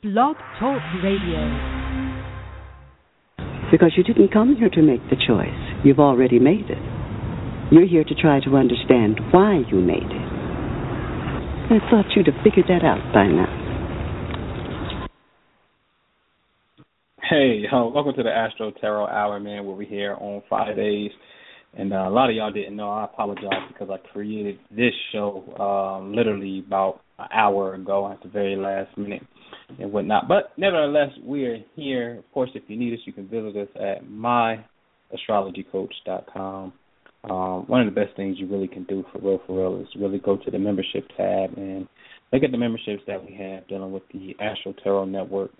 Blog Talk Radio. Because you didn't come here to make the choice. You've already made it. You're here to try to understand why you made it. I thought you'd have figured that out by now. Hey, uh, welcome to the Astro Tarot Hour, man, where we're here on Fridays. And uh, a lot of y'all didn't know. I apologize because I created this show um, literally about an hour ago at the very last minute and whatnot. But nevertheless, we are here. Of course, if you need us, you can visit us at myastrologycoach.com. Um, one of the best things you really can do for real, for real, is really go to the membership tab and look at the memberships that we have dealing with the Astro Tarot Network.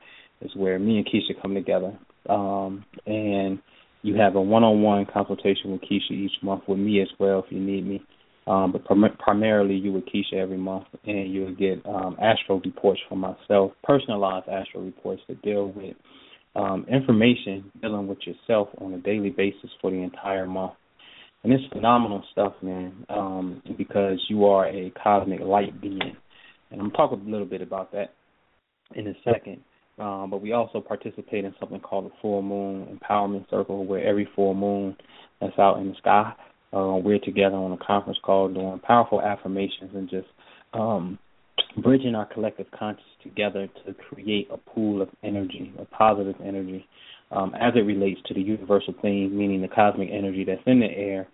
Is where me and Kisha come together, um, and you have a one-on-one consultation with Kisha each month with me as well if you need me. Um, but prim- primarily, you with Kisha every month, and you would get um, astro reports from myself, personalized astro reports that deal with um, information dealing with yourself on a daily basis for the entire month. And it's phenomenal stuff, man, um, because you are a cosmic light being. And I'm talking a little bit about that in a second. Um, but we also participate in something called the Full Moon Empowerment Circle, where every full moon that's out in the sky, uh, we're together on a conference call doing powerful affirmations and just um, bridging our collective conscious together to create a pool of energy, a positive energy, um, as it relates to the universal theme, meaning the cosmic energy that's in the air,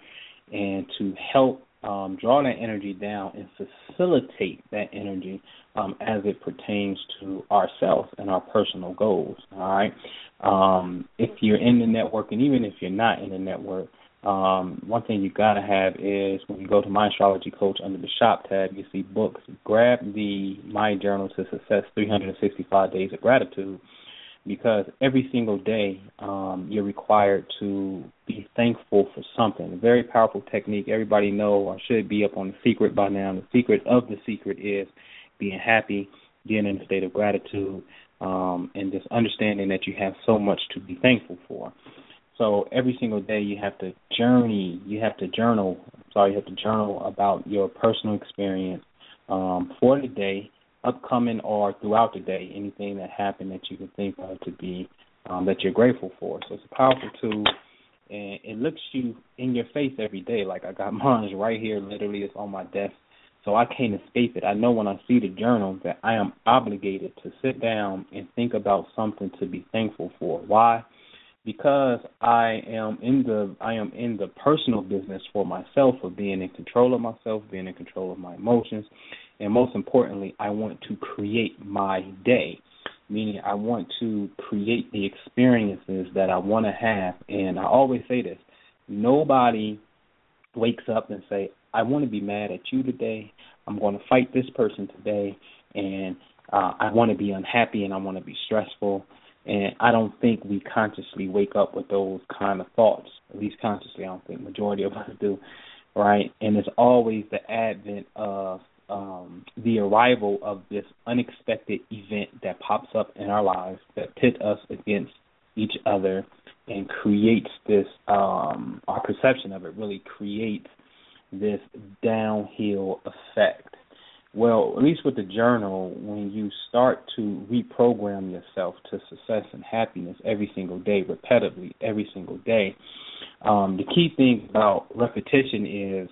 and to help um, draw that energy down and facilitate that energy um, as it pertains to ourselves and our personal goals. All right. Um, if you're in the network, and even if you're not in the network, um, one thing you gotta have is when you go to My Astrology Coach under the Shop tab, you see books. Grab the My Journal to Success 365 Days of Gratitude because every single day um, you're required to be thankful for something. A very powerful technique. Everybody know or should be up on the secret by now. The secret of the secret is being happy, being in a state of gratitude, um, and just understanding that you have so much to be thankful for. So every single day you have to journey, you have to journal. Sorry, you have to journal about your personal experience um, for the day, upcoming or throughout the day. Anything that happened that you can think of to be um, that you're grateful for. So it's a powerful tool, and it looks you in your face every day. Like I got mine right here, literally, it's on my desk. So I can't escape it. I know when I see the journal that I am obligated to sit down and think about something to be thankful for. Why? Because I am in the I am in the personal business for myself of being in control of myself, being in control of my emotions, and most importantly, I want to create my day. Meaning I want to create the experiences that I want to have and I always say this, nobody wakes up and say, I want to be mad at you today. I'm going to fight this person today and uh, I want to be unhappy and I want to be stressful and I don't think we consciously wake up with those kind of thoughts. At least consciously, I don't think majority of us do, right? And it's always the advent of um, the arrival of this unexpected event that pops up in our lives that pit us against each other and creates this um, our perception of it really creates this downhill effect well, at least with the journal, when you start to reprogram yourself to success and happiness every single day, repetitively, every single day, um, the key thing about repetition is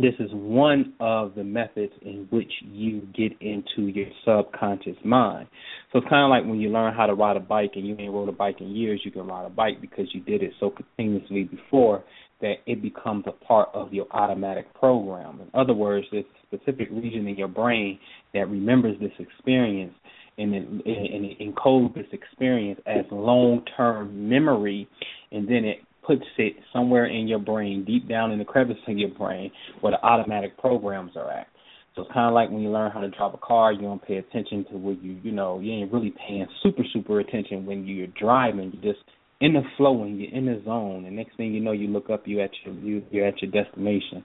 this is one of the methods in which you get into your subconscious mind. So it's kind of like when you learn how to ride a bike and you ain't rode a bike in years, you can ride a bike because you did it so continuously before that it becomes a part of your automatic program. In other words, there's a specific region in your brain that remembers this experience and it, and encodes this experience as long-term memory, and then it puts it somewhere in your brain, deep down in the crevice of your brain, where the automatic programs are at. So it's kind of like when you learn how to drive a car, you don't pay attention to what you, you know, you ain't really paying super, super attention when you're driving. You just in the flow and you're in the zone and next thing you know you look up you at your you you're at your destination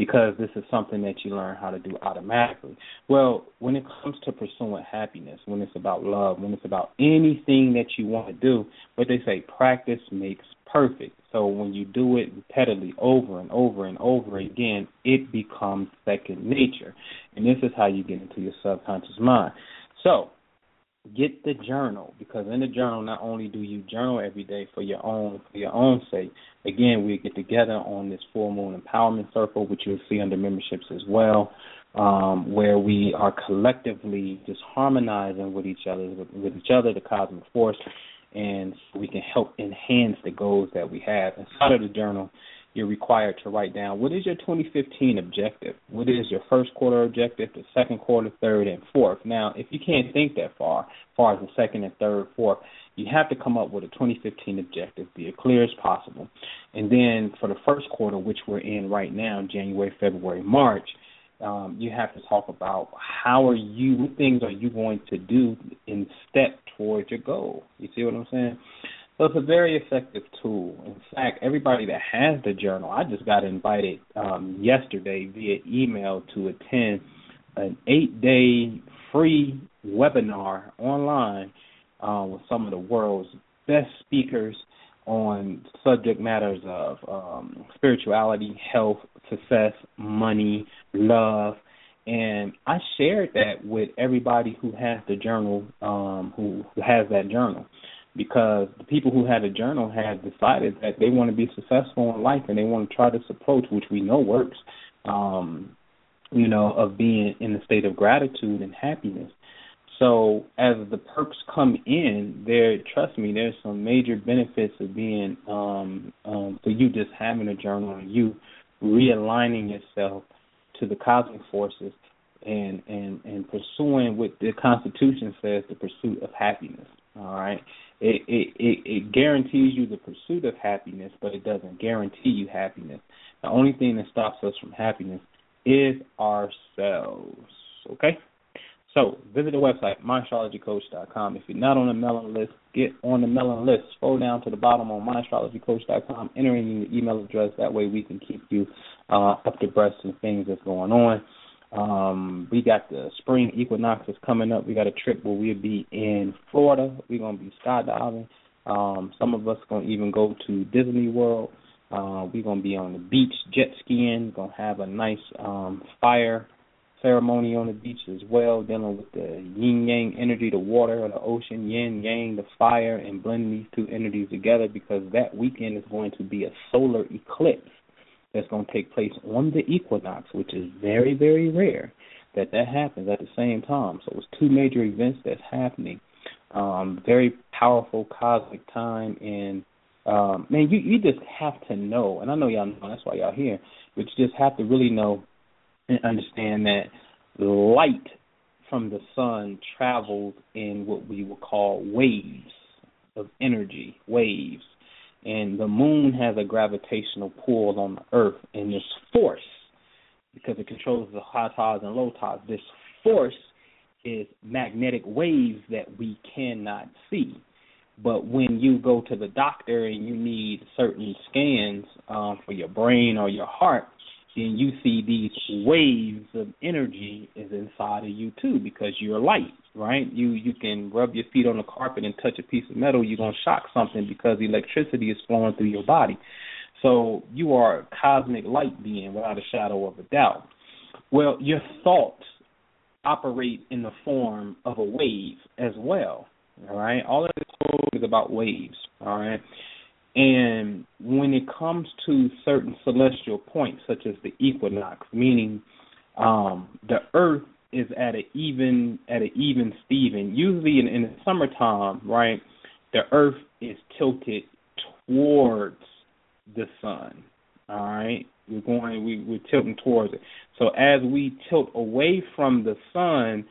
because this is something that you learn how to do automatically. Well, when it comes to pursuing happiness, when it's about love, when it's about anything that you want to do, what they say, practice makes perfect. So when you do it repeatedly over and over and over again, it becomes second nature. And this is how you get into your subconscious mind. So get the journal because in the journal not only do you journal every day for your own for your own sake again we get together on this full moon empowerment circle which you'll see under memberships as well um, where we are collectively just harmonizing with each other with, with each other the cosmic force and we can help enhance the goals that we have. Inside of the journal you're required to write down what is your 2015 objective? What is your first quarter objective, the second quarter, third, and fourth? Now, if you can't think that far, far as the second and third, fourth, you have to come up with a 2015 objective, be as clear as possible. And then for the first quarter, which we're in right now, January, February, March, um, you have to talk about how are you, what things are you going to do in step towards your goal. You see what I'm saying? So it's a very effective tool. In fact, everybody that has the journal, I just got invited um, yesterday via email to attend an eight day free webinar online uh, with some of the world's best speakers on subject matters of um, spirituality, health, success, money, love. And I shared that with everybody who has the journal, um, who, who has that journal because the people who had a journal had decided that they want to be successful in life and they want to try this approach, which we know works, um, you know, of being in a state of gratitude and happiness. So as the perks come in, there, trust me, there's some major benefits of being um, um, for you just having a journal and you realigning yourself to the cosmic forces and and and pursuing what the Constitution says, the pursuit of happiness. All right, it, it it guarantees you the pursuit of happiness, but it doesn't guarantee you happiness. The only thing that stops us from happiness is ourselves. Okay. So visit the website myastrologycoach.com. If you're not on the mailing list, get on the mailing list. Scroll down to the bottom on myastrologycoach.com. Enter in your email address. That way we can keep you uh, up to breast and things that's going on. Um, we got the spring equinox is coming up. We got a trip where we'll be in Florida. We're gonna be skydiving. Um, some of us gonna even go to Disney World. Uh, we're gonna be on the beach jet skiing. Gonna have a nice um, fire ceremony on the beach as well, dealing with the yin yang energy, the water, the ocean, yin yang, the fire, and blending these two energies together because that weekend is going to be a solar eclipse that's going to take place on the equinox, which is very, very rare that that happens at the same time. So it's two major events that's happening. Um, very powerful cosmic time, and um, man, you you just have to know, and I know y'all know that's why y'all here, but you just have to really know and understand that light from the sun travels in what we would call waves of energy, waves and the moon has a gravitational pull on the earth and this force because it controls the high tides and low tides this force is magnetic waves that we cannot see. But when you go to the doctor and you need certain scans um, for your brain or your heart then you see these waves of energy is inside of you too because you're light, right? You you can rub your feet on the carpet and touch a piece of metal, you're gonna shock something because electricity is flowing through your body. So you are a cosmic light being without a shadow of a doubt. Well, your thoughts operate in the form of a wave as well. All right. All of this is about waves. All right. And when it comes to certain celestial points, such as the equinox, meaning um, the Earth is at an even at an even Steven. Usually in, in the summertime, right, the Earth is tilted towards the sun. All right, we're going we, we're tilting towards it. So as we tilt away from the sun,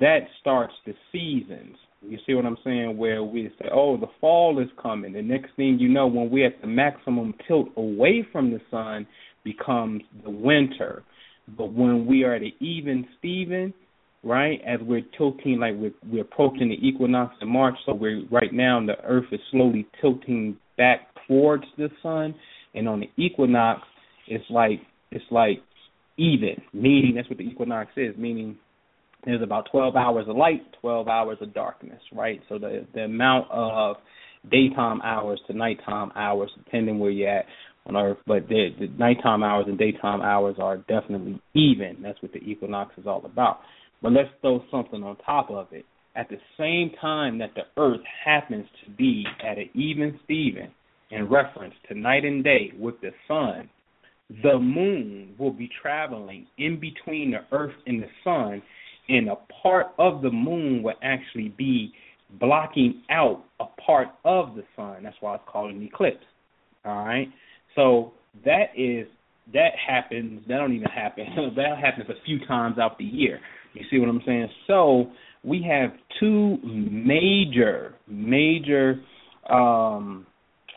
that starts the seasons. You see what I'm saying? Where we say, oh, the fall is coming. The next thing you know, when we're at the maximum tilt away from the sun, becomes the winter. But when we are at an even Steven, right, as we're tilting, like we're, we're approaching the equinox in March, so we're right now the Earth is slowly tilting back towards the sun, and on the equinox, it's like it's like even, meaning that's what the equinox is, meaning there's about 12 hours of light, 12 hours of darkness, right? So the the amount of daytime hours to nighttime hours, depending where you're at on Earth, but the, the nighttime hours and daytime hours are definitely even. That's what the equinox is all about. But let's throw something on top of it. at the same time that the earth happens to be at an even Steven in reference to night and day with the sun, the moon will be traveling in between the earth and the sun, and a part of the moon will actually be blocking out a part of the sun. That's why it's called an eclipse. All right. So that is that happens. That don't even happen. that happens a few times out the year. You see what I'm saying? So we have two major, major, um,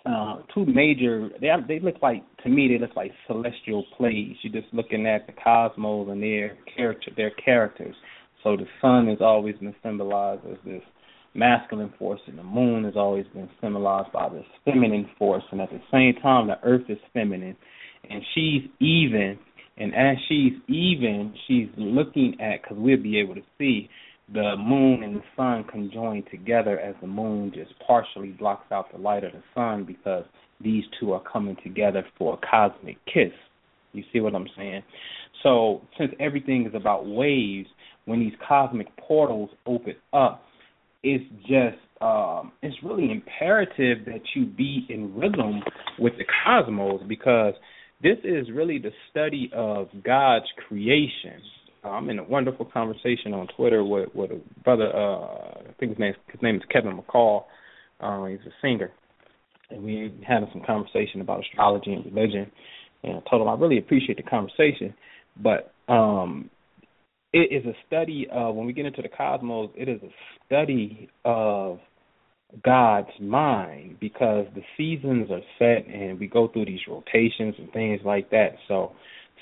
uh, two major. They they look like to me they look like celestial plays. You're just looking at the cosmos and their character, their characters. So the sun has always been symbolized as this masculine force, and the moon has always been symbolized by this feminine force. And at the same time, the earth is feminine, and she's even. And as she's even, she's looking at because we'll be able to see the moon and the sun conjoin together as the moon just partially blocks out the light of the sun because these two are coming together for a cosmic kiss. You see what I'm saying? So, since everything is about waves, when these cosmic portals open up, it's just um, it's really imperative that you be in rhythm with the cosmos because this is really the study of God's creation. I'm in a wonderful conversation on Twitter with with a brother. Uh, I think his name his name is Kevin McCall. Uh, he's a singer, and we had some conversation about astrology and religion. And I told him I really appreciate the conversation, but um, it is a study of when we get into the cosmos. It is a study of God's mind because the seasons are set and we go through these rotations and things like that. So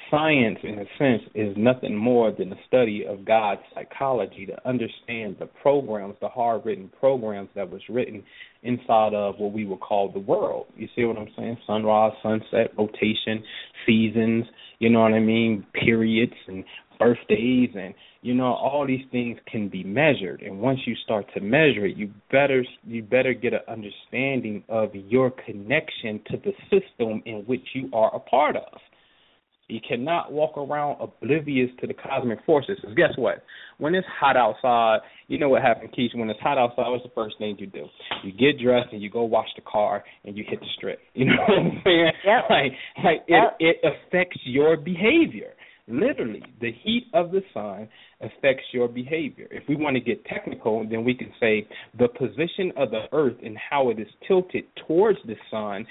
science, in a sense, is nothing more than the study of God's psychology to understand the programs, the hard written programs that was written inside of what we would call the world. You see what I'm saying? Sunrise, sunset, rotation, seasons, you know what I mean? Periods and birthdays and you know all these things can be measured and once you start to measure it you better you better get an understanding of your connection to the system in which you are a part of you cannot walk around oblivious to the cosmic forces. Because guess what? When it's hot outside, you know what happens, Kisha. When it's hot outside, what's the first thing you do? You get dressed and you go wash the car and you hit the strip. You know what I'm saying? Yep. Like, like yep. it, it affects your behavior. Literally, the heat of the sun affects your behavior. If we want to get technical, then we can say the position of the earth and how it is tilted towards the sun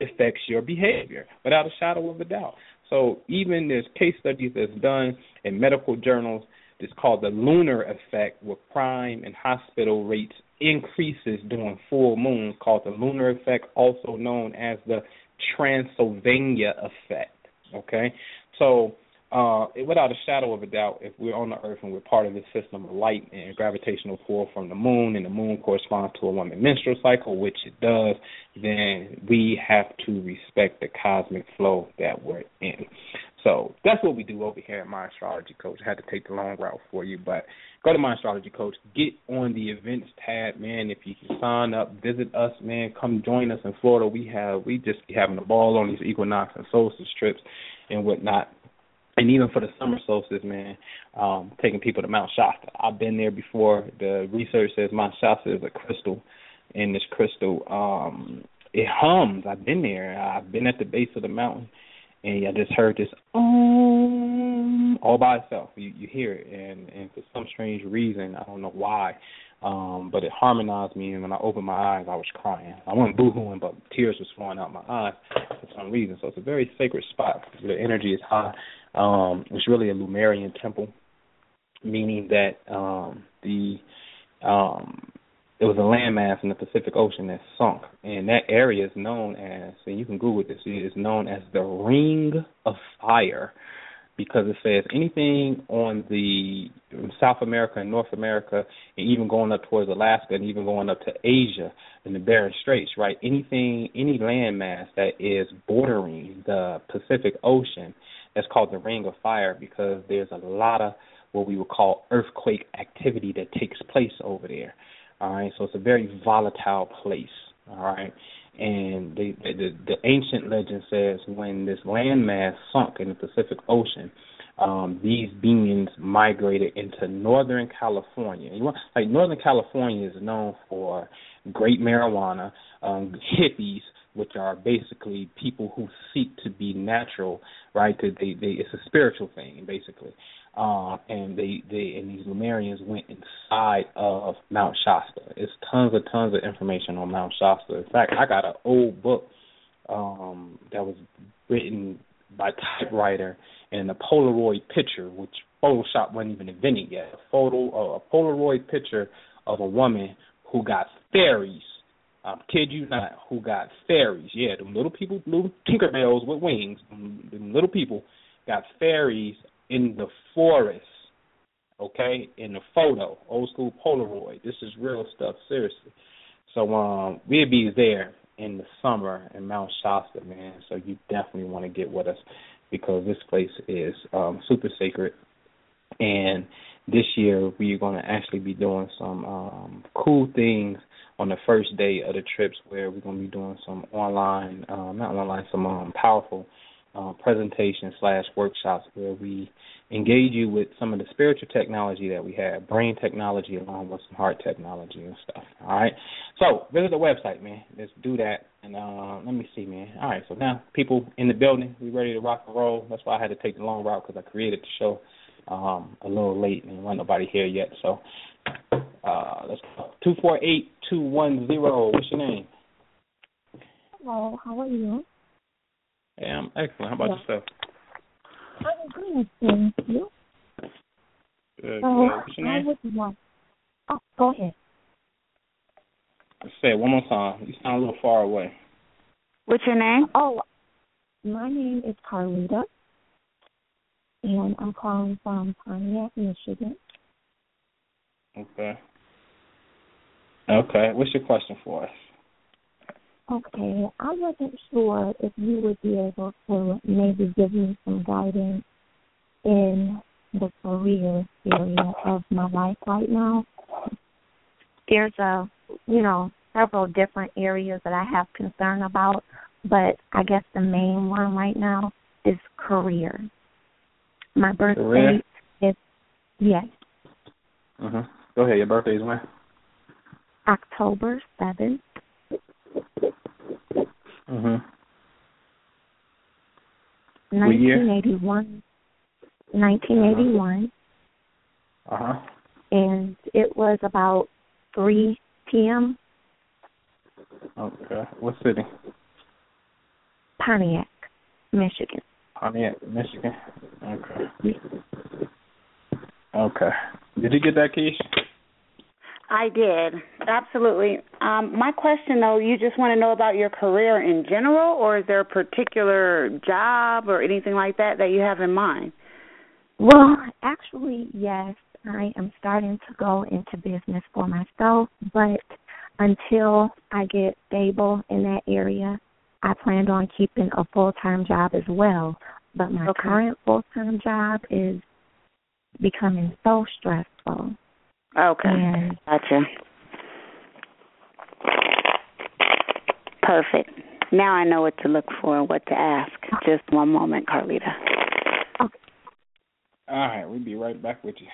affects your behavior without a shadow of a doubt. So even there's case studies that's done in medical journals. It's called the lunar effect, where crime and hospital rates increases during full moons, called the lunar effect, also known as the Transylvania effect. Okay, so uh, without a shadow of a doubt, if we're on the Earth and we're part of this system of light and gravitational pull from the moon, and the moon corresponds to a woman's menstrual cycle, which it does, then we have to respect the cosmic flow that we're in. So that's what we do over here at My Astrology Coach. I had to take the long route for you, but go to My Astrology Coach. Get on the events tab, man. If you can sign up, visit us, man. Come join us in Florida. We have we just be having a ball on these equinox and solstice trips and whatnot and even for the summer solstice, man, um, taking people to Mount Shasta. I've been there before. The research says Mount Shasta is a crystal, and this crystal, um, it hums. I've been there. I've been at the base of the mountain, and I just heard this um all by itself. You you hear it, and and for some strange reason, I don't know why, um, but it harmonized me. And when I opened my eyes, I was crying. I wasn't boohooing, but tears was flowing out my eyes for some reason. So it's a very sacred spot. The energy is high um, it's really a Lemurian temple, meaning that um, the um, it was a landmass in the Pacific Ocean that sunk, and that area is known as, and you can Google this, it is known as the Ring of Fire, because it says anything on the South America and North America, and even going up towards Alaska, and even going up to Asia and the Bering Straits, right? Anything, any landmass that is bordering the Pacific Ocean that's called the Ring of Fire because there's a lot of what we would call earthquake activity that takes place over there. All right, so it's a very volatile place. All right, and the the, the ancient legend says when this landmass sunk in the Pacific Ocean, um, these beings migrated into Northern California. You want, like Northern California is known for great marijuana, um, hippies, which are basically people who seek to be natural, right? They, they, it's a spiritual thing, basically. Uh, and they, they and these Lemurians went inside of Mount Shasta. It's tons of tons of information on Mount Shasta. In fact, I got an old book um, that was written by typewriter and a Polaroid picture, which Photoshop wasn't even invented yet. A photo, uh, a Polaroid picture of a woman who got fairies. Um, kid you not, who got fairies? Yeah, them little people, little Tinkerbells with wings. Them little people got fairies in the forest. Okay, in the photo, old school Polaroid. This is real stuff, seriously. So um, we'll be there in the summer in Mount Shasta, man. So you definitely want to get with us because this place is um, super sacred. And this year we're going to actually be doing some um, cool things on the first day of the trips where we're going to be doing some online, um, not online, some um, powerful uh, presentation slash workshops where we engage you with some of the spiritual technology that we have, brain technology along with some heart technology and stuff. All right. So visit the website, man. Let's do that. And uh, let me see, man. All right. So now people in the building, we ready to rock and roll. That's why I had to take the long route because I created the show um, a little late and wasn't nobody here yet. So uh, let's go. Two four eight two one zero. What's your name? Hello. How are you? Hey, I'm excellent. How about yeah. yourself? I'm good, thank you. Good, oh, so What's your? I would want. Oh, go ahead. Say it one more time. You sound a little far away. What's your name? Oh, my name is Carlita, and I'm calling from Pontiac, Michigan. Okay. Okay. What's your question for us? Okay, I wasn't sure if you would be able to maybe give me some guidance in the career area of my life right now. There's a, you know, several different areas that I have concern about, but I guess the main one right now is career. My birthday is yes. Mhm. Go ahead. Your birthday is when? October seventh. Mhm. 1981. 1981. Uh huh. And it was about 3 p.m. Okay. What city? Pontiac, Michigan. Pontiac, Michigan. Okay. Okay. Did you get that, Keish? I did. Absolutely. Um, my question though, you just want to know about your career in general or is there a particular job or anything like that that you have in mind? Well, actually, yes. I am starting to go into business for myself, but until I get stable in that area, I planned on keeping a full-time job as well. But my okay. current full-time job is becoming so stressful. Okay. And gotcha. Perfect. Now I know what to look for and what to ask. Just one moment, Carlita. Okay. All right, we'll be right back with you.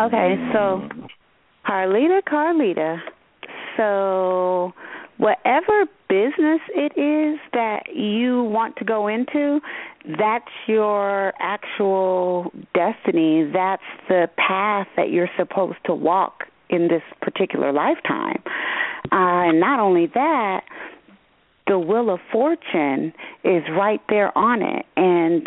Okay, so Carlita, Carlita. So whatever business it is that you want to go into, that's your actual destiny. That's the path that you're supposed to walk in this particular lifetime. Uh, and not only that, the wheel of fortune is right there on it. And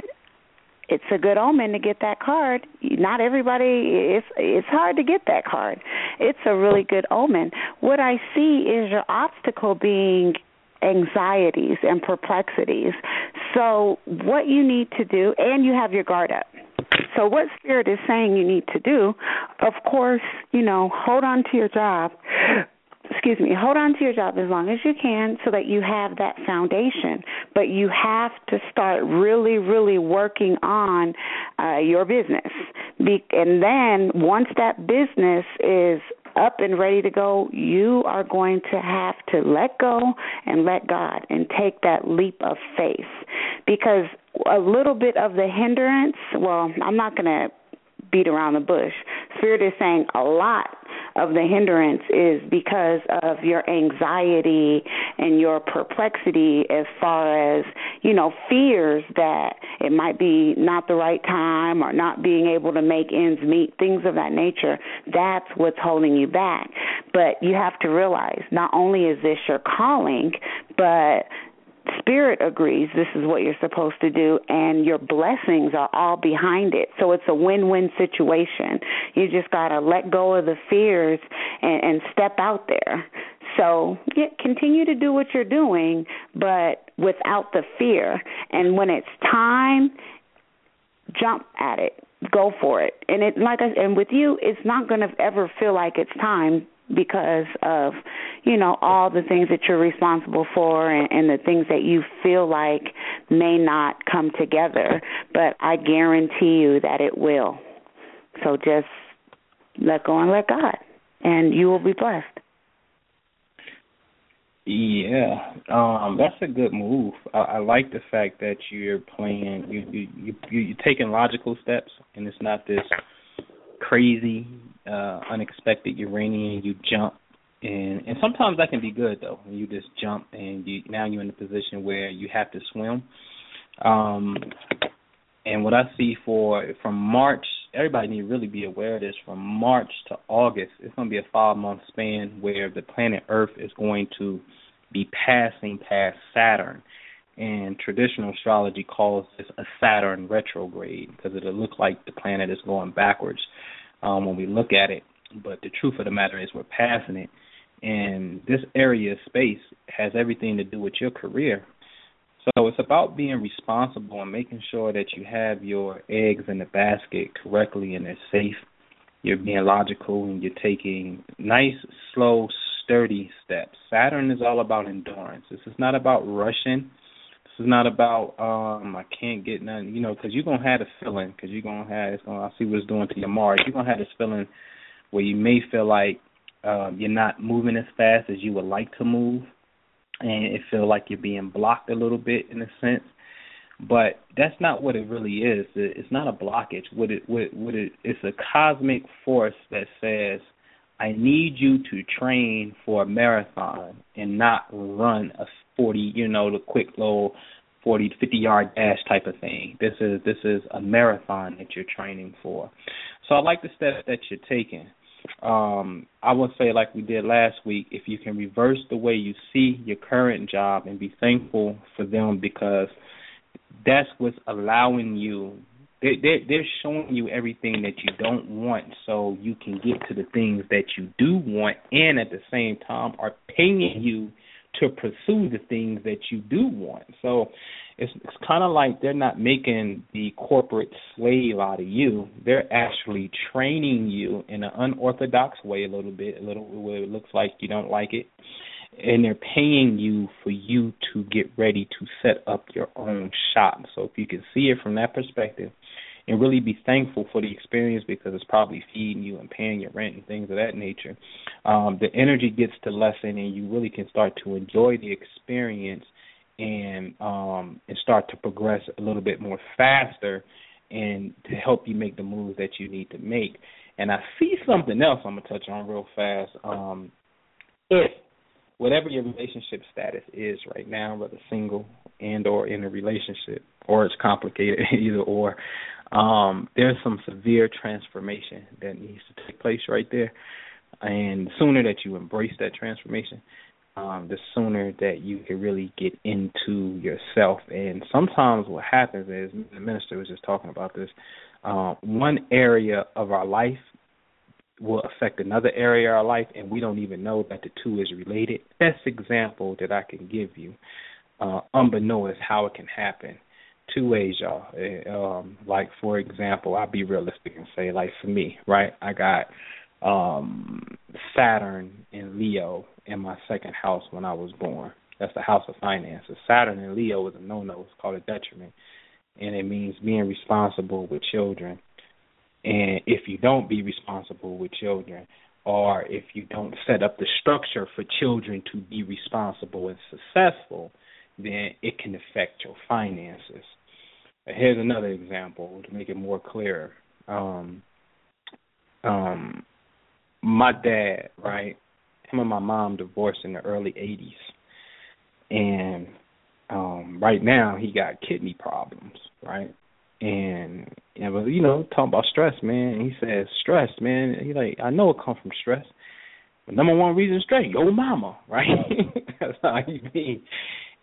it's a good omen to get that card. Not everybody it's it's hard to get that card. It's a really good omen. What I see is your obstacle being anxieties and perplexities. So, what you need to do, and you have your guard up. So, what Spirit is saying you need to do, of course, you know, hold on to your job. Excuse me, hold on to your job as long as you can so that you have that foundation. But you have to start really, really working on uh, your business. Be- and then once that business is up and ready to go, you are going to have to let go and let God and take that leap of faith. Because a little bit of the hindrance, well, I'm not going to beat around the bush. Spirit is saying a lot of the hindrance is because of your anxiety and your perplexity as far as, you know, fears that it might be not the right time or not being able to make ends meet, things of that nature. That's what's holding you back. But you have to realize not only is this your calling, but spirit agrees this is what you're supposed to do and your blessings are all behind it. So it's a win-win situation. You just got to let go of the fears and, and step out there. So yeah, continue to do what you're doing but without the fear. And when it's time jump at it. Go for it. And it like I, and with you it's not going to ever feel like it's time because of you know all the things that you're responsible for and, and the things that you feel like may not come together. But i guarantee you that it will. So just let go and let god and you will be blessed. Yeah, um, that's a good move. I, I like the fact that you're playing, you you you you're taking logical steps, and it's not this crazy, uh, unexpected Uranian, you jump and and sometimes that can be good though. You just jump and you now you're in a position where you have to swim. Um and what I see for from March, everybody need to really be aware of this. From March to August, it's going to be a five month span where the planet Earth is going to be passing past Saturn. And traditional astrology calls this a Saturn retrograde because it'll look like the planet is going backwards um, when we look at it. But the truth of the matter is, we're passing it. And this area of space has everything to do with your career. So it's about being responsible and making sure that you have your eggs in the basket correctly and they're safe. You're being logical and you're taking nice, slow, sturdy steps. Saturn is all about endurance. This is not about rushing. Is not about um I can't get none, you know, because you're gonna have a feeling, because you're gonna have it's gonna I see what it's doing to your Mars. You're gonna have this feeling where you may feel like um, you're not moving as fast as you would like to move, and it feel like you're being blocked a little bit in a sense. But that's not what it really is. It's not a blockage. What it what what it it's a cosmic force that says I need you to train for a marathon and not run a 40, you know, the quick little 40 to 50 yard dash type of thing. This is this is a marathon that you're training for. So I like the steps that you're taking. Um, I would say like we did last week, if you can reverse the way you see your current job and be thankful for them because that's what's allowing you they they're, they're showing you everything that you don't want so you can get to the things that you do want and at the same time are paying you to pursue the things that you do want. So it's it's kind of like they're not making the corporate slave out of you. They're actually training you in an unorthodox way a little bit a little where it looks like you don't like it. And they're paying you for you to get ready to set up your own shop. So if you can see it from that perspective and really be thankful for the experience because it's probably feeding you and paying your rent and things of that nature. Um, the energy gets to lessen, and you really can start to enjoy the experience and um, and start to progress a little bit more faster, and to help you make the moves that you need to make. And I see something else I'm gonna touch on real fast. Um, if whatever your relationship status is right now, whether single and or in a relationship, or it's complicated either or, um, there's some severe transformation that needs to take place right there. And the sooner that you embrace that transformation, um, the sooner that you can really get into yourself. And sometimes what happens is, the minister was just talking about this, uh, one area of our life will affect another area of our life, and we don't even know that the two is related. Best example that I can give you, uh, unbeknownst how it can happen. Two ways, y'all. Eh, um, like for example, I'll be realistic and say, like for me, right? I got um Saturn in Leo in my second house when I was born. That's the house of finances. Saturn in Leo is a no-no. It's called a detriment, and it means being responsible with children. And if you don't be responsible with children, or if you don't set up the structure for children to be responsible and successful, then it can affect your finances. Here's another example to make it more clear. Um, um, my dad, right? Him and my mom divorced in the early '80s, and um, right now he got kidney problems, right? And you know, you know, talking about stress, man. He says stress, man. He like, I know it comes from stress. But number one reason stress, your mama, right? That's how he mean.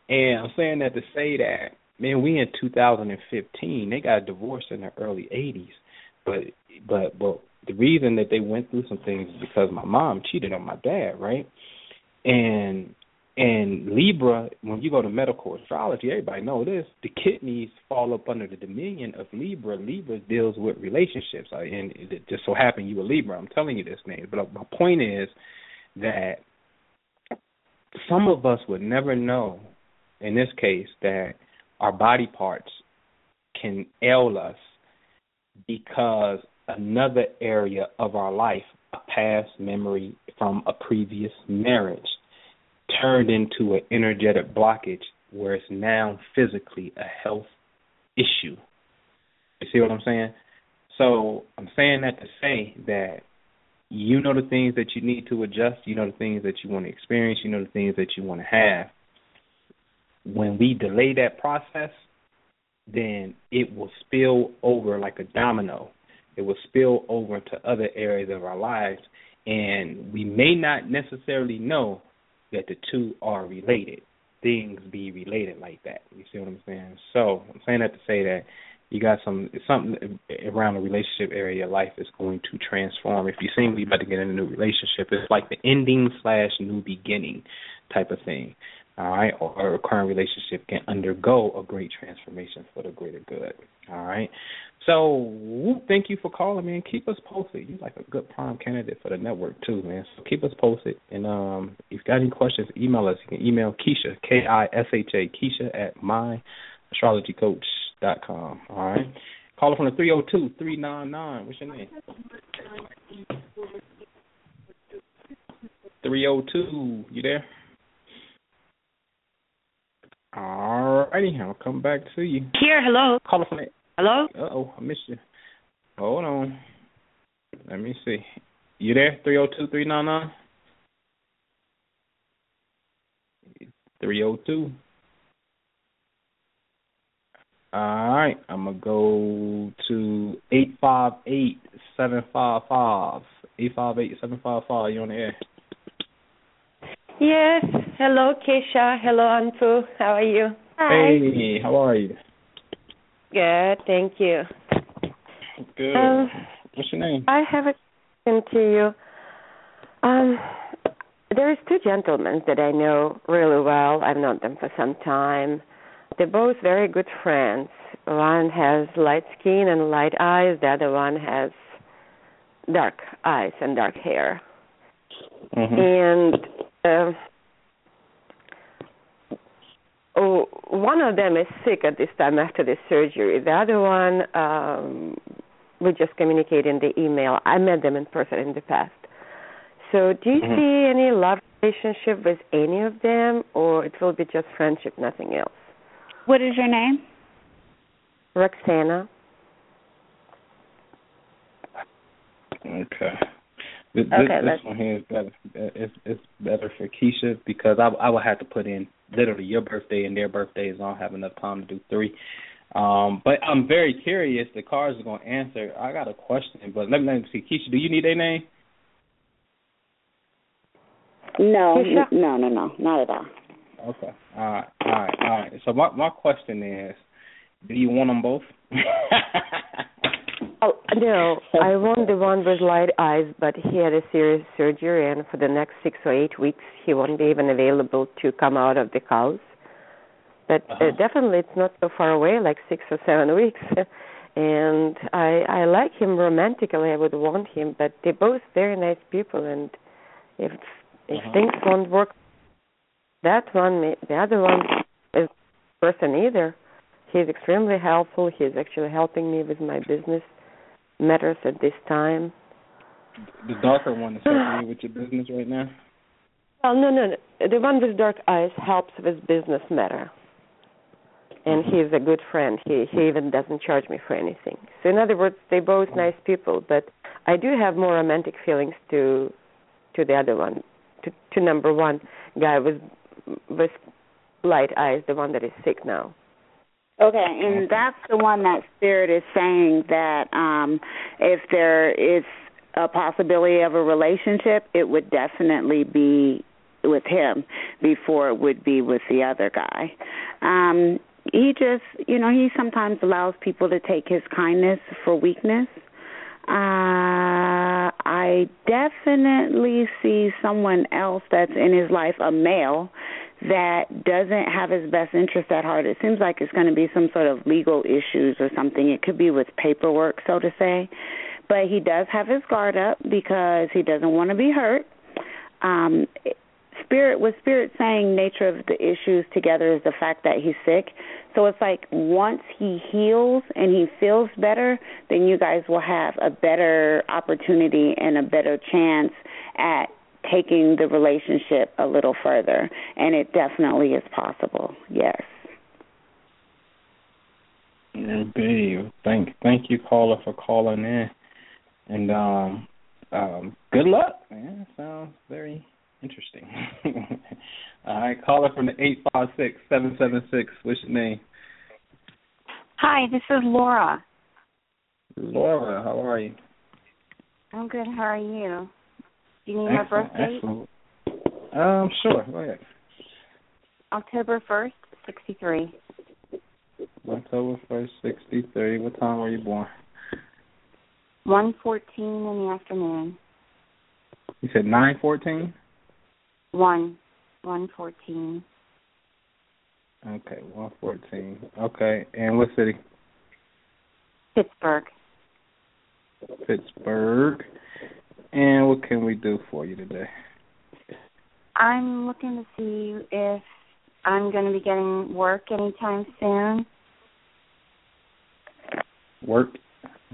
And I'm saying that to say that, man, we in 2015. They got divorced in the early 80s, but but but the reason that they went through some things is because my mom cheated on my dad, right? And and Libra, when you go to medical astrology, everybody know this. The kidneys fall up under the dominion of Libra. Libra deals with relationships, and it just so happened you were Libra. I'm telling you this name, but my point is that some of us would never know, in this case, that our body parts can ail us because another area of our life, a past memory from a previous marriage, turned into an energetic blockage where it's now physically a health issue. You see what I'm saying? So I'm saying that to say that you know the things that you need to adjust, you know the things that you want to experience, you know the things that you want to have. When we delay that process, then it will spill over like a domino it will spill over into other areas of our lives, and we may not necessarily know that the two are related. Things be related like that. You see what I'm saying? So I'm saying that to say that you got some something around the relationship area of life is going to transform. If you seem to be about to get in a new relationship, it's like the ending slash new beginning type of thing. All right, or a current relationship can undergo a great transformation for the greater good. All right. So thank you for calling me and keep us posted. You're like a good prime candidate for the network too, man. So keep us posted. And um if you've got any questions, email us. You can email Kisha, K I S H A Kisha at myastrologycoach dot com. All right. Call from the three oh two three nine nine. What's your name? Three oh two. You there? All righty, I'll come back to you. Here, hello. Call from the Hello? Uh oh, I missed you. Hold on. Let me see. You there? Three oh two three nine nine? Three oh two. All right, I'm gonna go to eight five eight seven five five. Eight five eight seven five five. You on the air? Yes. Hello, Kisha. Hello, Anpu. How are you? Hi. Hey, how are you? Good, thank you. Good. Um, What's your name? I have a question to you. Um, there's two gentlemen that I know really well. I've known them for some time. They're both very good friends. One has light skin and light eyes. The other one has dark eyes and dark hair. Mm-hmm. And uh, oh, one of them is sick at this time after the surgery. The other one, um, we just communicate in the email. I met them in person in the past. So, do you mm-hmm. see any love relationship with any of them, or it will be just friendship, nothing else? What is your name? Roxana. Okay. This, okay, this, one here is better. It's, it's better for Kisha because I I would have to put in literally your birthday and their birthdays. I don't have enough time to do three. Um, but I'm very curious. The cards are going to answer. I got a question, but let me, let me see. Kisha, do you need a name? No, no, no, no, not at all. Okay. All right. All right. All right. So my my question is, do you want them both? Oh no, I want the one with light eyes, but he had a serious surgery, and for the next six or eight weeks, he won't be even available to come out of the house. But uh, Uh-huh. definitely, it's not so far away, like six or seven weeks. and I I like him romantically. I would want him, but they're both very nice people, and if if Uh-huh. things won't work, that one, may- the other one, is person either. He's extremely helpful. He's actually helping me with my business matters at this time. The darker one is helping you with your business right now. Well, no, no, no. The one with dark eyes helps with business matter, and he's a good friend. He he even doesn't charge me for anything. So in other words, they're both nice people. But I do have more romantic feelings to to the other one, to to number one guy with with light eyes, the one that is sick now. Okay, and that's the one that Spirit is saying that um if there is a possibility of a relationship, it would definitely be with him before it would be with the other guy. Um he just, you know, he sometimes allows people to take his kindness for weakness. Uh I definitely see someone else that's in his life, a male, that doesn't have his best interest at heart. It seems like it's going to be some sort of legal issues or something. It could be with paperwork, so to say. But he does have his guard up because he doesn't want to be hurt. Um spirit with spirit saying nature of the issues together is the fact that he's sick. So it's like once he heals and he feels better, then you guys will have a better opportunity and a better chance at taking the relationship a little further. And it definitely is possible. Yes. Okay. Thank thank you, caller, for calling in. And um um good luck, man. Sounds very interesting. All right, caller from the eight five six seven seven six. What's your name? Hi, this is Laura. Laura, how are you? I'm good. How are you? Do you need my birth date? excellent. Um, sure, go ahead. October 1st, 63. October first, sixty three. What time were you born? 1:14 in the afternoon. You said nine fourteen? 1. 1:14. Okay, one fourteen. Okay. And what city? Pittsburgh. Pittsburgh. And what can we do for you today? I'm looking to see if I'm going to be getting work anytime soon. Work.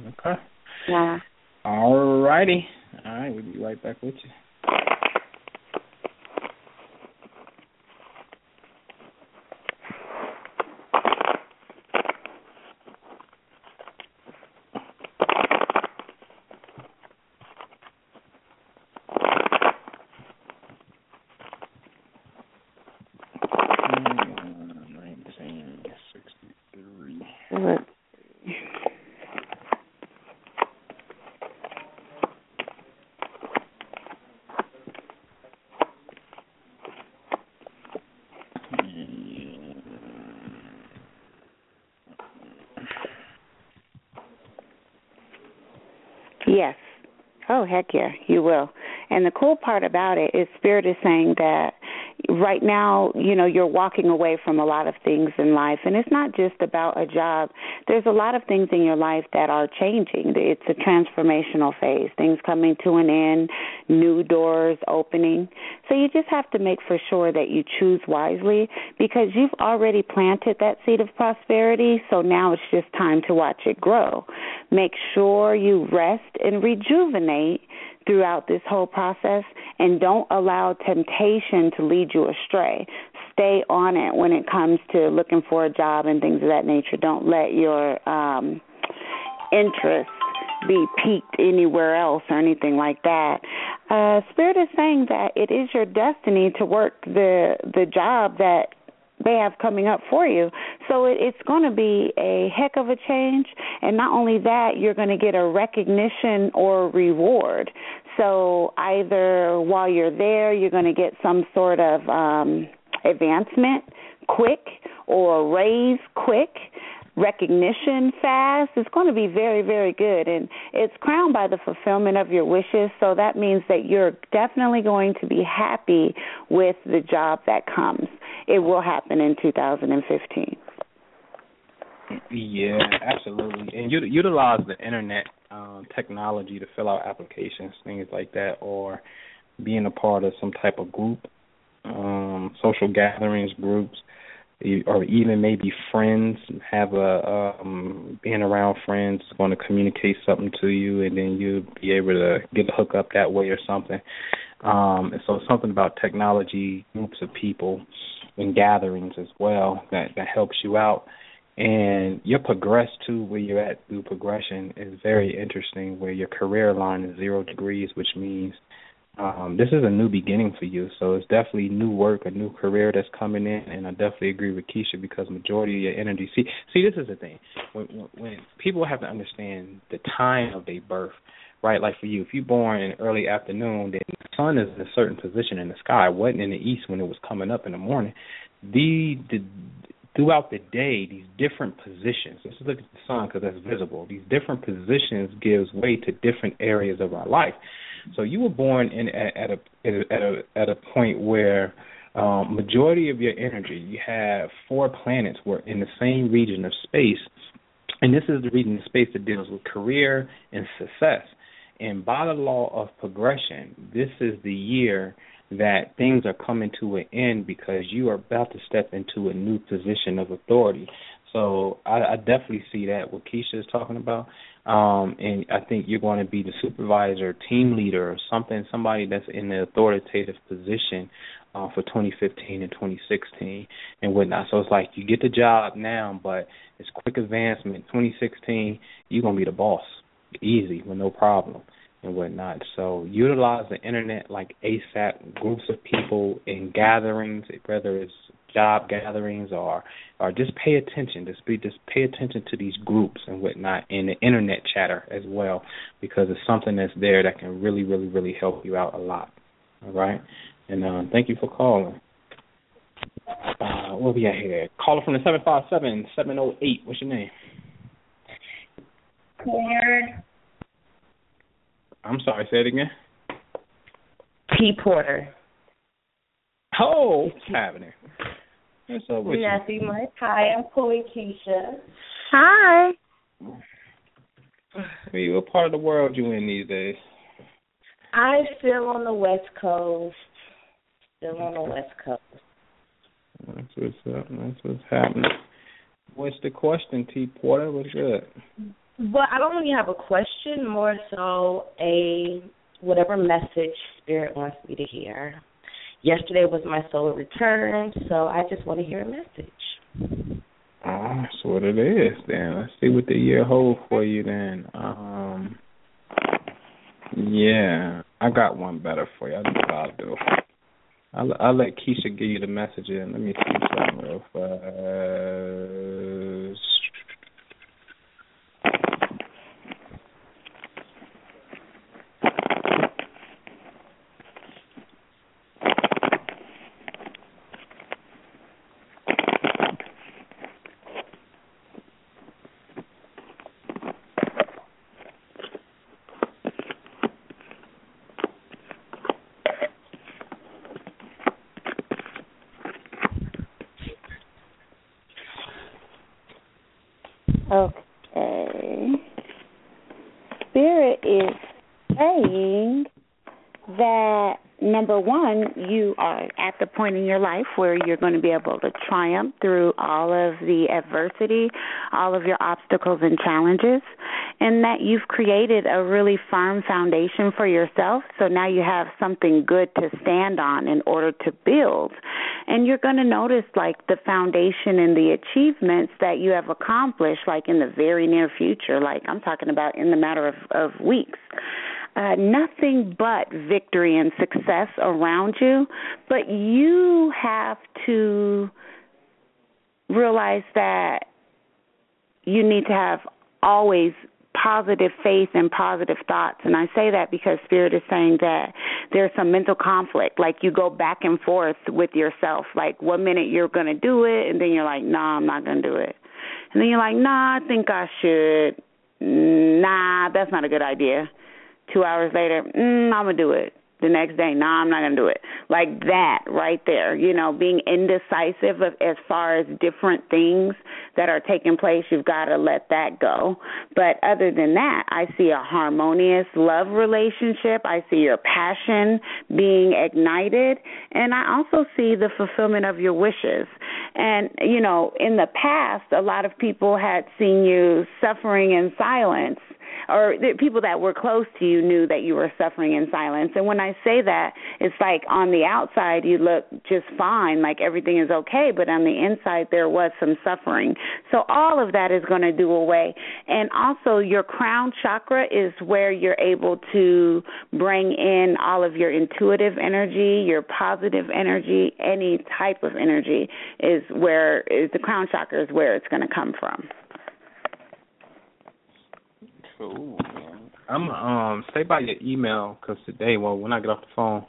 Okay. Yeah. All righty. All right, we'll be right back with you. Nineteen sixty-three. Let's Yes. Oh, heck yeah, you will. And the cool part about it is Spirit is saying that right now, you know, you're walking away from a lot of things in life. And it's not just about a job. There's a lot of things in your life that are changing. It's a transformational phase, things coming to an end, new doors opening. So you just have to make for sure that you choose wisely because you've already planted that seed of prosperity. So now it's just time to watch it grow. Make sure you rest and rejuvenate throughout this whole process and don't allow temptation to lead you astray. Stay on it when it comes to looking for a job and things of that nature. Don't let your um interest be piqued anywhere else or anything like that. Uh Spirit is saying that it is your destiny to work the the job that they have coming up for you. So it, it's going to be a heck of a change. And not only that, you're going to get a recognition or reward. So either while you're there, you're going to get some sort of um, advancement quick or raise quick. Recognition fast is going to be very, very good. And it's crowned by the fulfillment of your wishes. So that means that you're definitely going to be happy with the job that comes. It will happen in 2015. Yeah, absolutely. And utilize the internet um, technology to fill out applications, things like that, or being a part of some type of group, um, social gatherings, groups or even maybe friends have a um being around friends is going to communicate something to you and then you'll be able to get a hook up that way or something. Um and so something about technology groups of people and gatherings as well that that helps you out. And your progress to where you're at through progression is very interesting where your career line is zero degrees which means um, this is a new beginning for you. So it's definitely new work, a new career that's coming in, and I definitely agree with Kisha because majority of your energy. See, see, this is the thing. When, when people have to understand the time of their birth, right? Like for you, if you're born in early afternoon, then the sun is in a certain position in the sky. It wasn't in the east when it was coming up in the morning. The the throughout the day, these different positions. Let's look at the sun because that's visible. These different positions gives way to different areas of our life. So you were born in at, at a at a at a point where um, majority of your energy, you have four planets were in the same region of space, and this is the region of space that deals with career and success. And by the law of progression, this is the year that things are coming to an end because you are about to step into a new position of authority. So I, I definitely see that what Kisha is talking about. Um, and I think you're going to be the supervisor, team leader, or something, somebody that's in the authoritative position uh, for 2015 and 2016 and whatnot. So it's like you get the job now, but it's quick advancement. 2016, you're going to be the boss, easy with no problem and whatnot. So utilize the internet like ASAP, groups of people in gatherings, whether it's job gatherings or or just pay attention. Just be just pay attention to these groups and whatnot and the internet chatter as well because it's something that's there that can really, really, really help you out a lot. All right? And uh, thank you for calling. Uh, what we got here? Caller from the seven five seven seven oh eight. What's your name? Porter. I'm sorry, say it again. P Porter. Oh, what's happening? What's up with Nothing you? much. Hi, I'm Chloe Kisha. Hi. Hey, what part of the world you in these days? I still on the West Coast. Still on the West Coast. That's what's up. That's what's happening. What's the question, T Porter? What's good? Well, I don't really have a question, more so a whatever message spirit wants me to hear. Yesterday was my solar return, so I just want to hear a message. Ah, that's what it is then. Let's see what the year holds for you then. Um yeah, I got one better for you. I know I'll do. I'll, I'll let Kisha give you the message in. Let me see something real fast. Point in your life where you're going to be able to triumph through all of the adversity, all of your obstacles and challenges, and that you've created a really firm foundation for yourself. So now you have something good to stand on in order to build. And you're going to notice like the foundation and the achievements that you have accomplished, like in the very near future. Like I'm talking about in the matter of, of weeks uh, nothing but victory and success around you, but you have to realize that you need to have always positive faith and positive thoughts. And I say that because Spirit is saying that there's some mental conflict. Like you go back and forth with yourself. Like one minute you're going to do it, and then you're like, nah, I'm not going to do it. and then you're like, nah, I think I should. Nah, that's not a good idea. Two hours later, mm, I'm gonna do it the next day, no, nah, I'm not to do it. Like that right there, you know, being indecisive of, as far as different things that are taking place, you've got to let that go. But other than that, I see a harmonious love relationship. I see your passion being ignited. And I also see the fulfillment of your wishes. And, you know, in the past, a lot of people had seen you suffering in silence or the people that were close to you knew that you were suffering in silence. And when I say that, it's like on the outside you look just fine, like everything is okay, but on the inside there was some suffering. So all of that is going to do away. And also your crown chakra is where you're able to bring in all of your intuitive energy, your positive energy, any type of energy is where is the crown chakra is where it's going to come from. Cool, man. I'm um stay by your email because today, well, when I get off the phone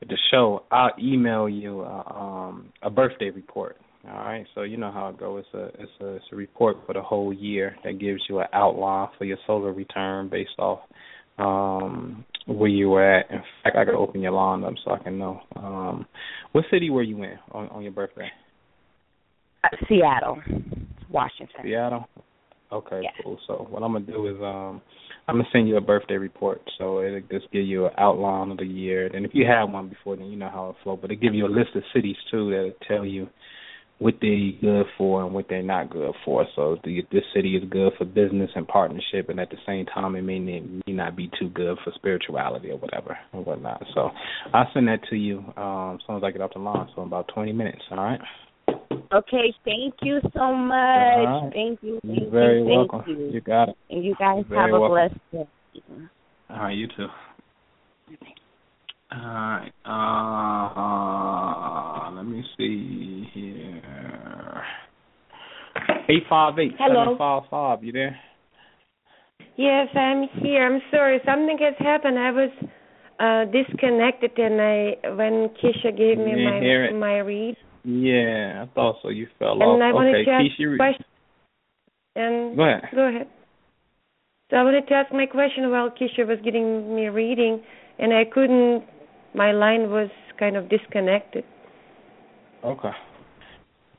with the show, I'll email you uh, um a birthday report. All right, so you know how it goes. It's a it's a it's a report for the whole year that gives you an outline for your solar return based off um where you were at. In fact, I gotta open your line up so I can know. Um What city were you in on on your birthday? Uh, Seattle, Washington. Seattle. Okay, yes. cool. So what I'm gonna do is um I'm gonna send you a birthday report. So it'll just give you an outline of the year. And if you have one before, then you know how it flow. But it give you a list of cities too that'll tell you what they're good for and what they're not good for. So the, this city is good for business and partnership, and at the same time, it may, may not be too good for spirituality or whatever or whatnot. So I'll send that to you um, as soon as I get off the line. So in about 20 minutes. All right. Okay, thank you so much. Right. Thank you. Thank You're very you, welcome. Thank you. you got it. And you guys You're have very a welcome. blessed day. All right, you too. All right. Uh, let me see here. Eight five eight Hello. seven five five. You there? Yes, I'm here. I'm sorry. Something has happened. I was uh disconnected and I when Kisha gave me Didn't hear it. my my read Yeah, I thought so. You fell and off. I wanted okay, to ask Kisha. question and Go ahead. go ahead. So I wanted to ask my question while Kisha was getting me reading and I couldn't my line was kind of disconnected. Okay.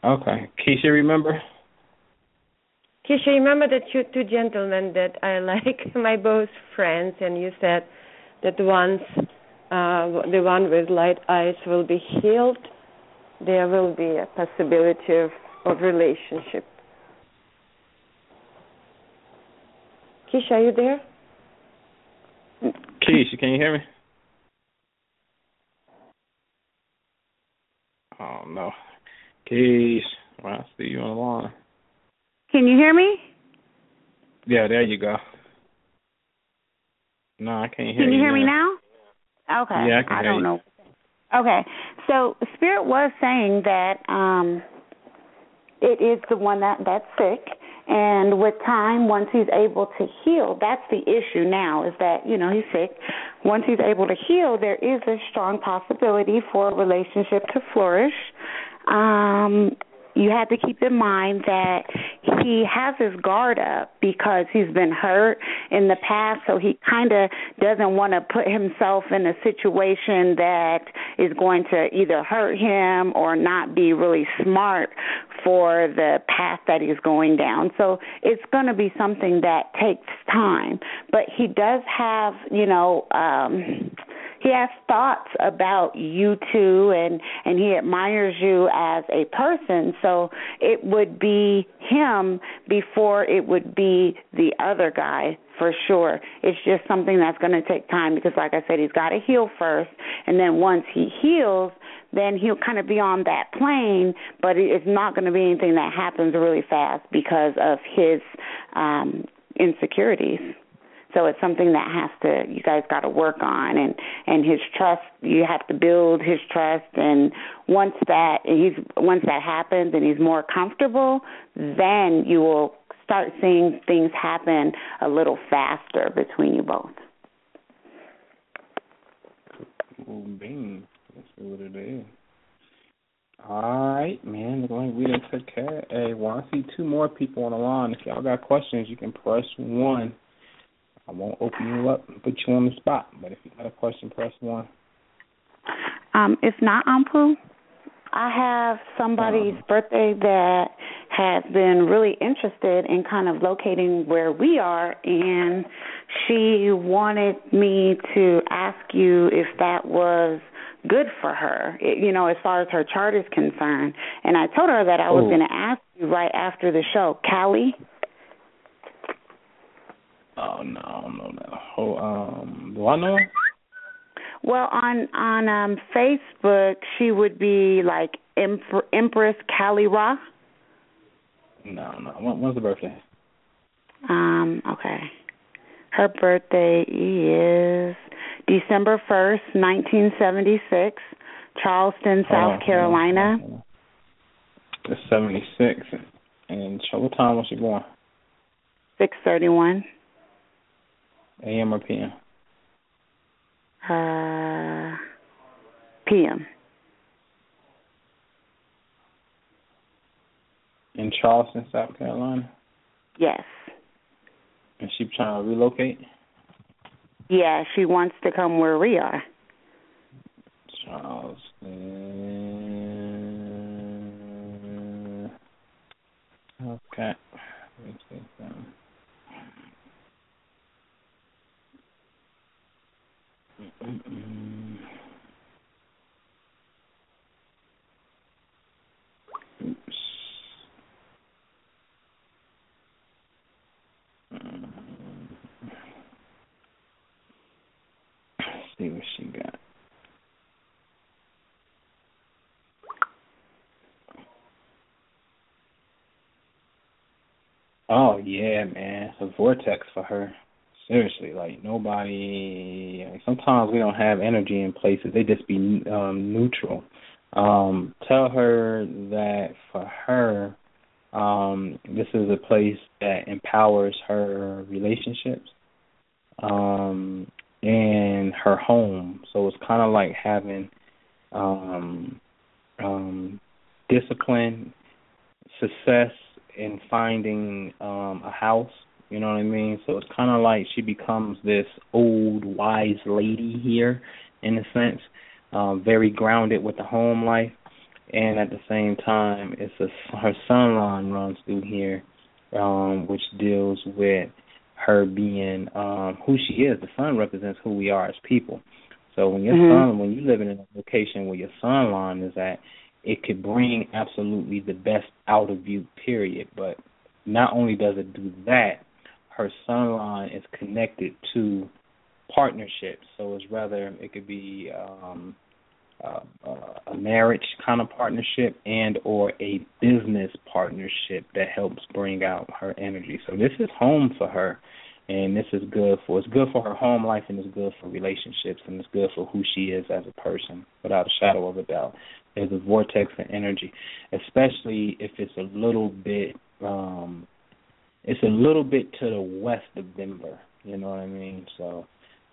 Okay. Kisha, remember? Kisha, remember that you two gentlemen that I like, my both friends, and you said that once uh, the one with light eyes will be healed, there will be a possibility of, of relationship. Kisha, are you there? Kisha, can you hear me? Oh no. Kisha, well, I see you on the line. Can you hear me? Yeah, there you go. No, I can't hear you. Can you hear me now. now? Okay. Yeah, I can hear don't you. know. Okay. So Spirit was saying that um it is the one that that's sick and with time once he's able to heal that's the issue now is that you know he's sick. Once he's able to heal there is a strong possibility for a relationship to flourish. Um you have to keep in mind that he has his guard up because he's been hurt in the past, so he kind of doesn't want to put himself in a situation that is going to either hurt him or not be really smart for the path that he's going down. So it's going to be something that takes time, but he does have, you know, um he has thoughts about you two and and he admires you as a person. So it would be him before it would be the other guy for sure. It's just something that's going to take time because like i said he's got to heal first and then once he heals then he'll kind of be on that plane but it's not going to be anything that happens really fast because of his um insecurities so it's something that has to you guys got to work on and and his trust you have to build his trust and once that he's once that happens and he's more comfortable then you will start seeing things happen a little faster between you both Boom, bing. Let's see what it is. All right, man. Look like we done took care of A1. I see two more people on the line. If y'all got questions, you can press one. I won't open you up and put you on the spot, but if you got a question, press one. Um, if not, Anpu, I have somebody's Um, birthday that has been really interested in kind of locating where we are, and she wanted me to ask you if that was good for her, you know, as far as her chart is concerned. And I told her that I was Oh. going to ask you right after the show. Callie? Oh no, I don't know that. Oh, um, do I know? Well, on on um Facebook, she would be like Emp- Empress Callie Ra. No, no. When, when's the birthday? Um, okay. Her birthday is December 1st, 1976, Charleston, South on, hold on, Carolina. seventy six. And so what time was she born? 631. AM or PM? Uh, PM. In Charleston, South Carolina. Yes. And she trying to relocate? Yeah, she wants to come where we are. Charleston. Okay. Let me see something. Mm-mm-mm. Oops. Mm. Let's see she got. Oh yeah, man, it's a vortex for her. Seriously, like nobody. Like, sometimes we don't have energy in places; they just be um neutral. Um, tell her that for her, um, this is a place that empowers her relationships, um, and her home. So it's kind of like having um, um, discipline, success in finding um a house you know what i mean so it's kind of like she becomes this old wise lady here in a sense um very grounded with the home life and at the same time it's a her sun line runs through here um which deals with her being um who she is the sun represents who we are as people so when your Mhm. sun when you live in a location where your sun line is at it could bring absolutely the best out of you, period. But not only does it do that, her sun line is connected to partnerships. So it's rather it could be um, uh, uh, a marriage kind of partnership and or a business partnership that helps bring out her energy. So this is home for her. And this is good for it's good for her home life and it's good for relationships and it's good for who she is as a person, without a shadow of a doubt. There's a vortex of energy, especially if it's a little bit um it's a little bit to the west of Denver, you know what I mean? So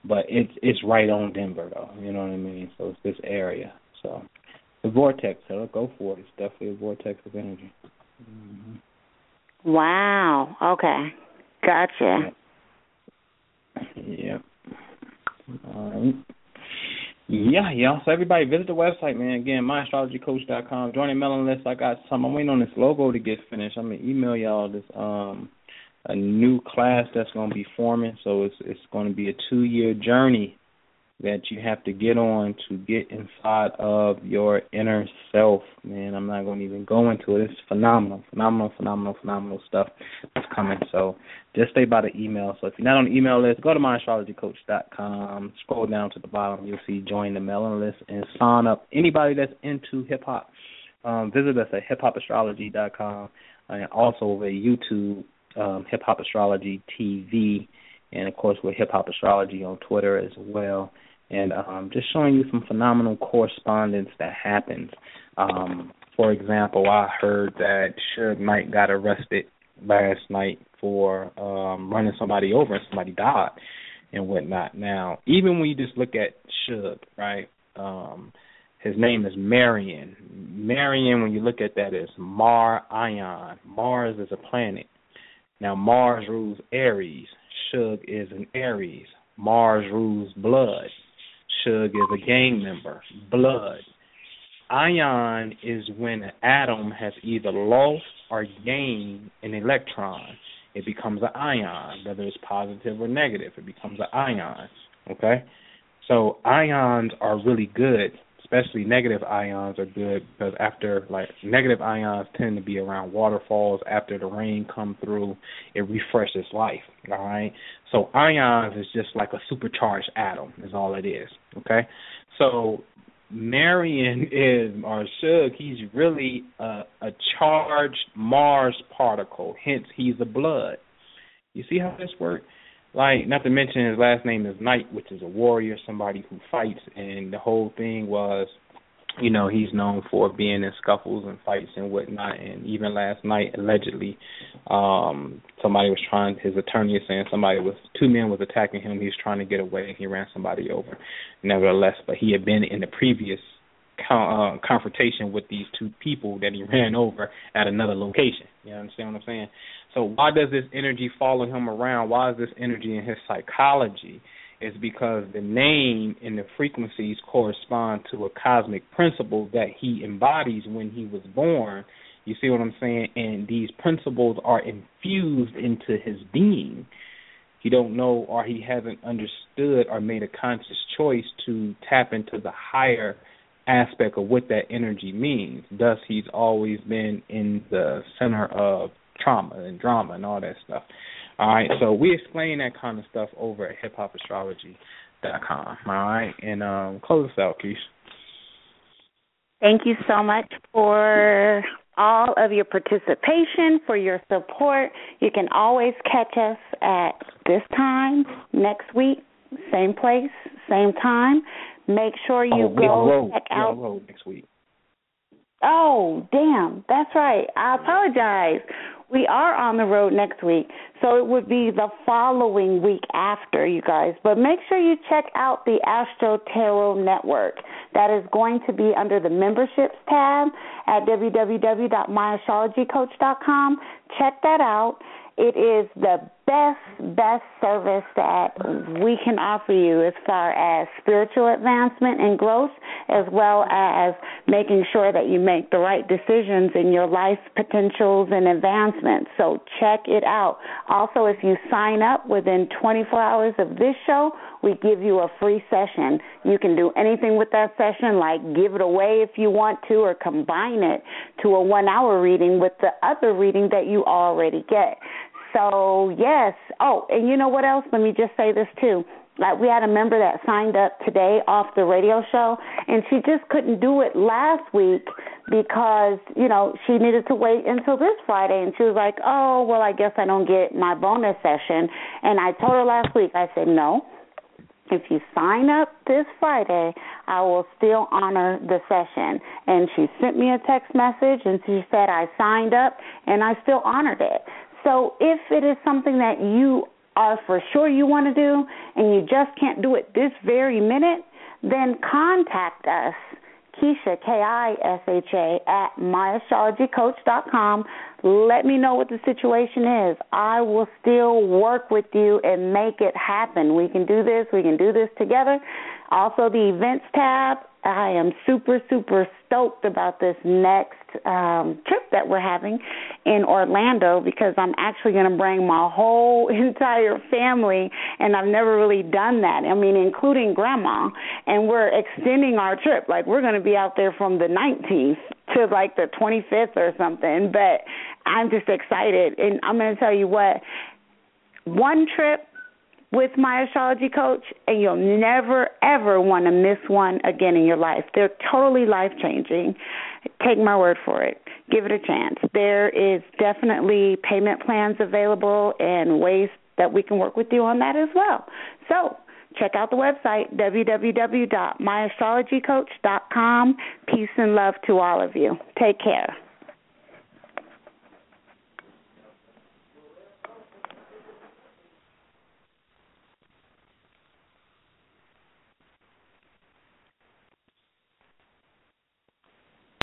but it's it's right on Denver though, you know what I mean? So it's this area. So the vortex, so go for it. It's definitely a vortex of energy. Mm-hmm. Wow. Okay. Gotcha. All right. Yeah, yeah. So everybody visit the website, man. Again, myastrologycoach.com. Join the mailing list. I got some. I'm waiting on this logo to get finished. I'm gonna email y'all this um a new class that's gonna be forming. So it's it's gonna be a two year journey that you have to get on to get inside of your inner self. Man, I'm not gonna even go into it. It's phenomenal, phenomenal, phenomenal, phenomenal stuff that's coming. So just stay by the email. So if you're not on the email list, go to myastrologycoach.com. Scroll down to the bottom. You'll see join the mailing list and sign up. Anybody that's into hip hop, um, visit us at hiphopastrology.com and also over YouTube, um, Hip Hop Astrology TV, and of course with Hip Hop Astrology on Twitter as well. And um, just showing you some phenomenal correspondence that happens. Um, for example, I heard that Suge Knight got arrested last night for um running somebody over and somebody died and whatnot. Now, even when you just look at Suge, right? Um His name is Marion. Marion, when you look at that, is Mar Ion. Mars is a planet. Now Mars rules Aries. Suge is an Aries. Mars rules blood. Suge is a gang member. Blood. Ion is when an atom has either lost or gained an electron. It becomes an ion, whether it's positive or negative. It becomes an ion. Okay? So ions are really good especially negative ions are good because after like negative ions tend to be around waterfalls. After the rain come through it refreshes life all right? So ions is just like a supercharged atom is all it is okay? So marion is or Suge, he's really a, a charged mars particle hence he's a blood. You see how this works like not to mention his last name is Knight, which is a warrior, somebody who fights, and the whole thing was, you know, he's known for being in scuffles and fights and whatnot. And even last night, allegedly, um, somebody was trying. His attorney is saying somebody was two men was attacking him. He was trying to get away. and He ran somebody over. Nevertheless, but he had been in the previous uh, confrontation with these two people that he ran over at another location. You understand what I'm saying? So why does this energy follow him around? Why is this energy in his psychology? Is because the name and the frequencies correspond to a cosmic principle that he embodies when he was born. You see what I'm saying? And these principles are infused into his being. He don't know or he hasn't understood or made a conscious choice to tap into the higher aspect of what that energy means. Thus, he's always been in the center of trauma and drama and all that stuff. All right, so we explain that kind of stuff over at hiphopastrology.com. All right, and um, close us out, Kisha. Thank you so much for all of your participation, for your support. You can always catch us at this time next week, same place, same time. Make sure you oh, go check out. road next week. Oh, damn. That's right. I apologize. We are on the road next week, so it would be the following week after, you guys. But make sure you check out the Astro Tarot Network. That is going to be under the memberships tab at www.myastrologycoach.com. Check that out. It is the best, best service that we can offer you as far as spiritual advancement and growth, as well as making sure that you make the right decisions in your life potentials and advancements. So check it out. Also, if you sign up within 24 hours of this show, we give you a free session. You can do anything with that session, like give it away if you want to, or combine it to a one hour reading with the other reading that you already get. So yes. Oh, and you know what else? Let me just say this too. Like we had a member that signed up today off the radio show, and she just couldn't do it last week because you know she needed to wait until this Friday, and she was like, "Oh, well, I guess I don't get my bonus session." And I told her last week, I said, "No, if you sign up this Friday, I will still honor the session. And she sent me a text message and she said, I signed up and I still honored it. So if it is something that you are for sure you want to do and you just can't do it this very minute, then contact us, Kisha, K I S H A, at myastrologycoach.com. Let me know what the situation is. I will still work with you and make it happen. We can do this. We can do this together. Also, the events tab I am super, super stoked about this next um, trip that we're having in Orlando because I'm actually going to bring my whole entire family, and I've never really done that. I mean, including grandma, and we're extending our trip. Like, we're going to be out there from the 19th to like the 25th or something, but I'm just excited. And I'm going to tell you what, one trip with my astrology coach, and you'll never, ever want to miss one again in your life. They're totally life changing. Take my word for it. Give it a chance. There is definitely payment plans available and ways that we can work with you on that as well. So, check out the website www.myastrologycoach.com. Peace and love to all of you. Take care.